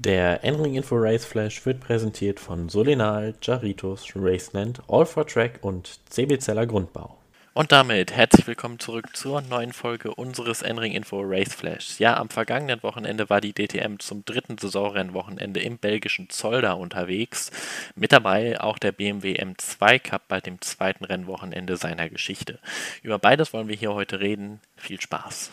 Der N-Ring Info Race Flash wird präsentiert von Solenal, Jaritos, Raceland, All for Track und CB Zeller Grundbau. Und damit herzlich willkommen zurück zur neuen Folge unseres N-Ring Info Race Flash. Ja, am vergangenen Wochenende war die DTM zum dritten Saisonrennwochenende im belgischen Zolder unterwegs. Mit dabei auch der BMW M2 Cup bei dem zweiten Rennwochenende seiner Geschichte. Über beides wollen wir hier heute reden. Viel Spaß!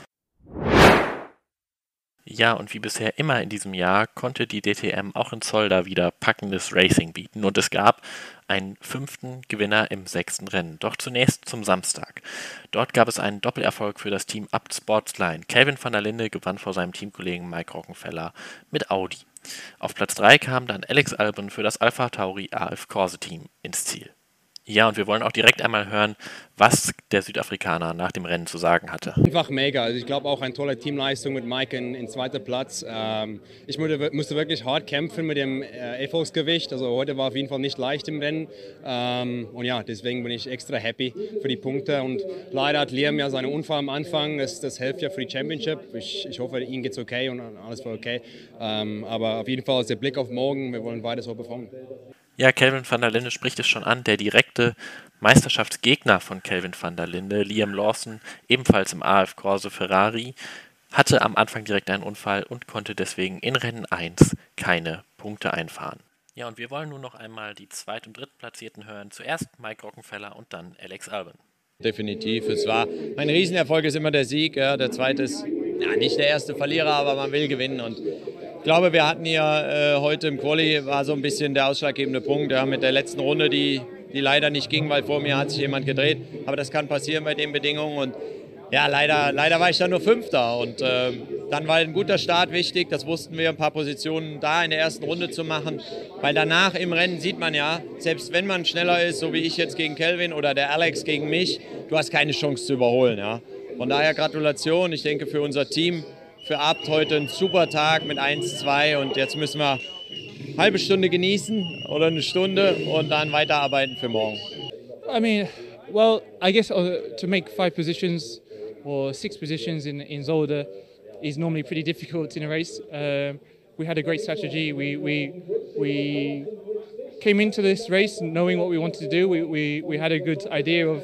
Ja, und wie bisher immer in diesem Jahr konnte die DTM auch in Zolder wieder packendes Racing bieten und es gab einen fünften Gewinner im sechsten Rennen. Doch zunächst zum Samstag. Dort gab es einen Doppelerfolg für das Team Abt Sportsline. Calvin van der Linde gewann vor seinem Teamkollegen Mike Rockenfeller mit Audi. Auf Platz 3 kam dann Alex Albon für das Alpha Tauri AF Corse Team ins Ziel. Ja, und wir wollen auch direkt einmal hören, was der Südafrikaner nach dem Rennen zu sagen hatte. Einfach mega. Also ich glaube auch eine tolle Teamleistung mit Mike in, in zweiter Platz. Ähm, ich musste, musste, wirklich hart kämpfen mit dem äh, Erfolgsgewicht. Also heute war auf jeden Fall nicht leicht im Rennen. Ähm, und ja, deswegen bin ich extra happy für die Punkte. Und leider hat Liam ja seinen Unfall am Anfang. Das, das hilft ja für die Championship. Ich, ich hoffe, ihm geht's okay und alles war okay. Ähm, aber auf jeden Fall ist der Blick auf morgen. Wir wollen weiter so performen. Ja, Kelvin van der Linde spricht es schon an. Der direkte Meisterschaftsgegner von Kelvin van der Linde, Liam Lawson, ebenfalls im AF Corse Ferrari, hatte am Anfang direkt einen Unfall und konnte deswegen in Rennen 1 keine Punkte einfahren. Ja, und wir wollen nun noch einmal die Zweit- und Drittplatzierten hören. Zuerst Mike Rockenfeller und dann Alex Albon. Definitiv. Es war ein Riesenerfolg ist immer der Sieg. Ja. Der zweite ist ja, nicht der erste Verlierer, aber man will gewinnen. Und glaube, wir hatten hier äh, heute im Quali war so ein bisschen der ausschlaggebende Punkt ja, mit der letzten Runde, die, die leider nicht ging, weil vor mir hat sich jemand gedreht. Aber das kann passieren bei den Bedingungen und ja, leider, leider war ich dann nur Fünfter und äh, dann war ein guter Start wichtig. Das wussten wir, ein paar Positionen da in der ersten Runde zu machen, weil danach im Rennen sieht man ja, selbst wenn man schneller ist, so wie ich jetzt gegen Kelvin oder der Alex gegen mich, du hast keine Chance zu überholen. Ja. Von daher Gratulation. Ich denke für unser Team für Abt heute ein super Tag mit 1-2 und jetzt müssen wir eine halbe Stunde genießen oder eine Stunde und dann weiterarbeiten für morgen. I mean, well, I guess uh, to make five positions or six positions in, in Zolder is normally pretty difficult in a race. Um, we had a great strategy. We, we, we came into this race knowing what we wanted to do. We, we, we had a good idea of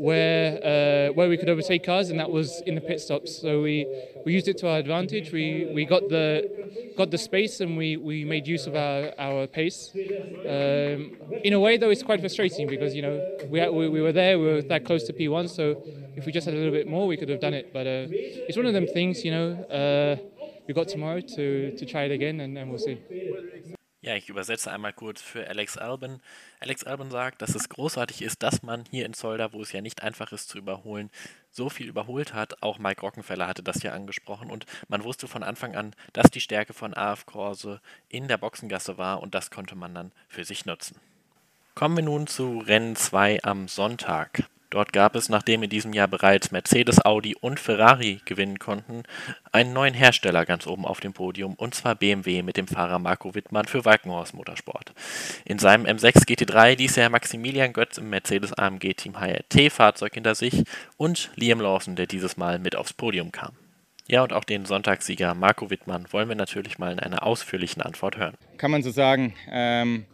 where uh, where we could overtake cars, and that was in the pit stops. So we, we used it to our advantage. We we got the got the space, and we, we made use of our, our pace. Um, in a way, though, it's quite frustrating because you know we, we, we were there, we were that close to P1. So if we just had a little bit more, we could have done it. But uh, it's one of them things, you know. Uh, we got tomorrow to, to try it again, and, and we'll see. Ja, ich übersetze einmal kurz für Alex Albon. Alex Albon sagt, dass es großartig ist, dass man hier in Zolder, wo es ja nicht einfach ist zu überholen, so viel überholt hat. Auch Mike Rockenfeller hatte das ja angesprochen und man wusste von Anfang an, dass die Stärke von AF Korse in der Boxengasse war und das konnte man dann für sich nutzen. Kommen wir nun zu Rennen 2 am Sonntag. Dort gab es, nachdem in diesem Jahr bereits Mercedes, Audi und Ferrari gewinnen konnten, einen neuen Hersteller ganz oben auf dem Podium, und zwar BMW mit dem Fahrer Marco Wittmann für Walkenhorst Motorsport. In seinem M6 GT3 ließ er Maximilian Götz im Mercedes AMG Team HRT Fahrzeug hinter sich und Liam Lawson, der dieses Mal mit aufs Podium kam. Ja, und auch den Sonntagssieger Marco Wittmann wollen wir natürlich mal in einer ausführlichen Antwort hören. Kann man so sagen. Ähm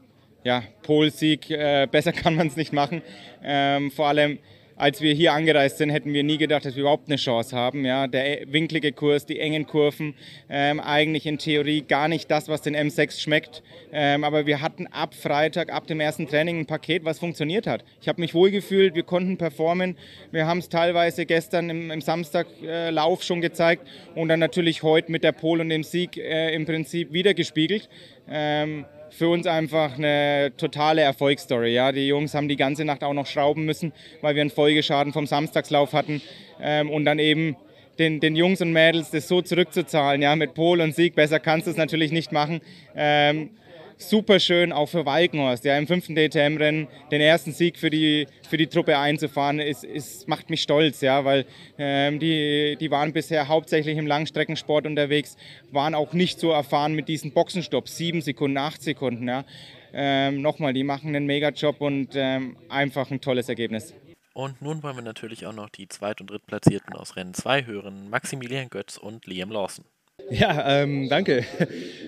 ja, Polsieg, äh, besser kann man es nicht machen. Ähm, vor allem, als wir hier angereist sind, hätten wir nie gedacht, dass wir überhaupt eine Chance haben. Ja, der winklige Kurs, die engen Kurven, ähm, eigentlich in Theorie gar nicht das, was den M6 schmeckt. Ähm, aber wir hatten ab Freitag, ab dem ersten Training ein Paket, was funktioniert hat. Ich habe mich wohlgefühlt, wir konnten performen. Wir haben es teilweise gestern im, im Samstaglauf äh, schon gezeigt und dann natürlich heute mit der Pole und dem Sieg äh, im Prinzip wiedergespiegelt. Ähm, für uns einfach eine totale Erfolgsstory. Ja. Die Jungs haben die ganze Nacht auch noch schrauben müssen, weil wir einen Folgeschaden vom Samstagslauf hatten. Ähm, und dann eben den, den, Jungs und Mädels das so zurückzuzahlen, ja, mit Pol und Sieg, besser kannst du es natürlich nicht machen. Ähm, super schön auch für Walkenhorst, ja, im fünften DTM-Rennen den ersten Sieg für die, für die Truppe einzufahren, ist, ist, macht mich stolz, ja, weil ähm, die, die waren bisher hauptsächlich im Langstreckensport unterwegs, waren auch nicht so erfahren mit diesen Boxenstopps, sieben Sekunden, acht Sekunden, ja. Ähm, nochmal, die machen einen Mega-Job und ähm, einfach ein tolles Ergebnis. Und nun wollen wir natürlich auch noch die Zweit- und Drittplatzierten aus Rennen 2 hören, Maximilian Götz und Liam Lawson. Ja, ähm, danke.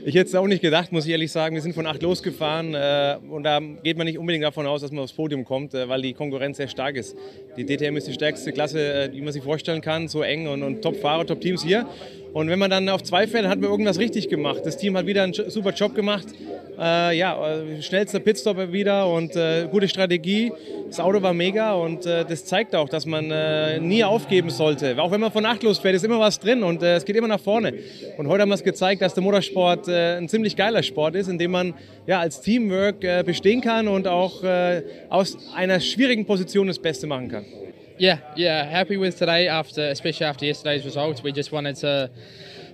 Ich hätte es auch nicht gedacht, muss ich ehrlich sagen. Wir sind von acht losgefahren äh, und da geht man nicht unbedingt davon aus, dass man aufs Podium kommt, äh, weil die Konkurrenz sehr stark ist. Die DTM ist die stärkste Klasse, äh, die man sich vorstellen kann, so eng und, und Top-Fahrer, Top-Teams hier. Und wenn man dann auf zwei fährt, hat man irgendwas richtig gemacht. Das Team hat wieder einen super Job gemacht. Äh, ja, äh, schnellster Pitstop wieder und äh, gute Strategie. Das Auto war mega und äh, das zeigt auch, dass man äh, nie aufgeben sollte. Auch wenn man von acht losfährt, ist immer was drin und äh, es geht immer nach vorne. Und heute haben wir es gezeigt, dass der Motorsport ein ziemlich geiler Sport ist, in dem man ja, als Teamwork bestehen kann und auch aus einer schwierigen Position das Beste machen kann. Yeah, yeah, happy with today after, especially after yesterday's results. We just wanted to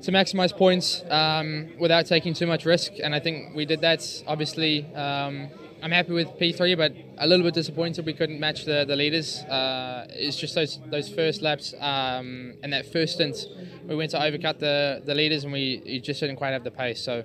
to maximise points um, without taking too much risk, and I think we did that. Obviously, um, I'm happy with P3, but a little bit disappointed we couldn't match the, the leaders. Uh, it's just those those first laps um, and that first stint, we went to overcut the the leaders, and we just didn't quite have the pace. So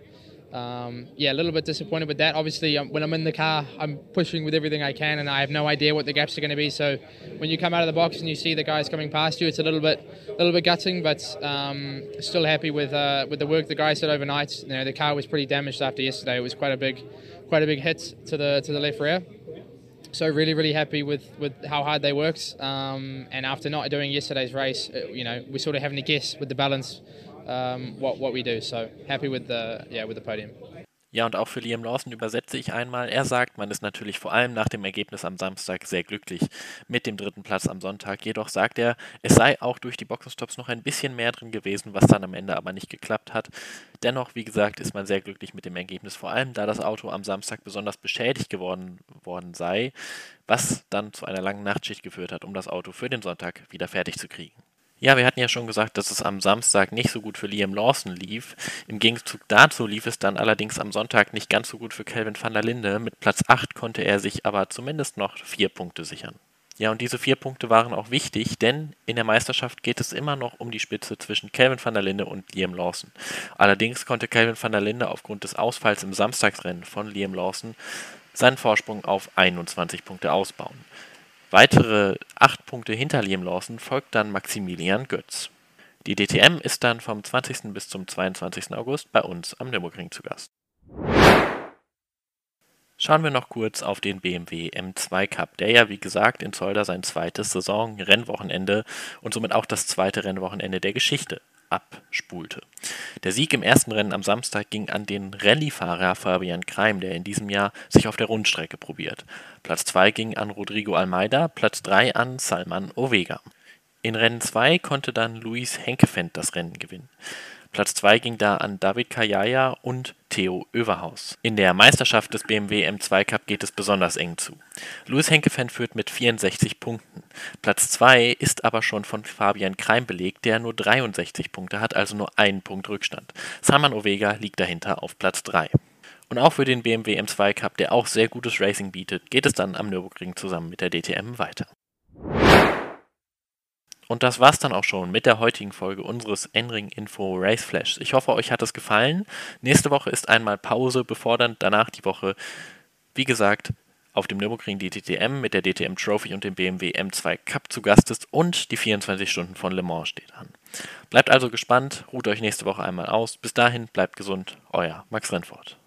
um, yeah, a little bit disappointed with that. Obviously, um, when I'm in the car, I'm pushing with everything I can, and I have no idea what the gaps are going to be. So when you come out of the box and you see the guys coming past you, it's a little bit, little bit gutting, but um, still happy with uh, with the work the guys did overnight. You know, the car was pretty damaged after yesterday. It was quite a big, quite a big hit to the to the left rear. So really, really happy with, with how hard they worked. Um, and after not doing yesterday's race, uh, you know, we're sort of having to guess with the balance um, what, what we do. So happy with the, yeah, with the podium. Ja, und auch für Liam Lawson übersetze ich einmal. Er sagt, man ist natürlich vor allem nach dem Ergebnis am Samstag sehr glücklich mit dem dritten Platz am Sonntag. Jedoch sagt er, es sei auch durch die Boxenstops noch ein bisschen mehr drin gewesen, was dann am Ende aber nicht geklappt hat. Dennoch, wie gesagt, ist man sehr glücklich mit dem Ergebnis, vor allem da das Auto am Samstag besonders beschädigt geworden worden sei, was dann zu einer langen Nachtschicht geführt hat, um das Auto für den Sonntag wieder fertig zu kriegen. Ja, wir hatten ja schon gesagt, dass es am Samstag nicht so gut für Liam Lawson lief. Im Gegenzug dazu lief es dann allerdings am Sonntag nicht ganz so gut für Kelvin van der Linde. Mit Platz 8 konnte er sich aber zumindest noch vier Punkte sichern. Ja, und diese vier Punkte waren auch wichtig, denn in der Meisterschaft geht es immer noch um die Spitze zwischen Kelvin van der Linde und Liam Lawson. Allerdings konnte Kelvin van der Linde aufgrund des Ausfalls im Samstagsrennen von Liam Lawson seinen Vorsprung auf 21 Punkte ausbauen. Weitere acht Punkte hinter Liam Lawson folgt dann Maximilian Götz. Die DTM ist dann vom 20. bis zum 22. August bei uns am Nürburgring zu Gast. Schauen wir noch kurz auf den BMW M2 Cup, der ja wie gesagt in Zolder sein zweites Saison-Rennwochenende und somit auch das zweite Rennwochenende der Geschichte abspulte. Der Sieg im ersten Rennen am Samstag ging an den Rallye-Fahrer Fabian Kreim, der in diesem Jahr sich auf der Rundstrecke probiert. Platz 2 ging an Rodrigo Almeida, Platz 3 an Salman Ovega. In Rennen 2 konnte dann Luis Henkefend das Rennen gewinnen. Platz 2 ging da an David Kajaya und Theo Överhaus. In der Meisterschaft des BMW M2 Cup geht es besonders eng zu. Louis Henkefan führt mit 64 Punkten. Platz 2 ist aber schon von Fabian Kreim belegt, der nur 63 Punkte hat, also nur einen Punkt Rückstand. Salman Ovega liegt dahinter auf Platz 3. Und auch für den BMW M2 Cup, der auch sehr gutes Racing bietet, geht es dann am Nürburgring zusammen mit der DTM weiter. Und das war's dann auch schon mit der heutigen Folge unseres N-Ring Info Race Flash. Ich hoffe, euch hat es gefallen. Nächste Woche ist einmal Pause, bevor dann danach die Woche, wie gesagt, auf dem Nürburgring die DTM mit der DTM Trophy und dem BMW M2 Cup zu Gast ist und die 24 Stunden von Le Mans steht an. Bleibt also gespannt, ruht euch nächste Woche einmal aus. Bis dahin bleibt gesund, euer Max Rennfort.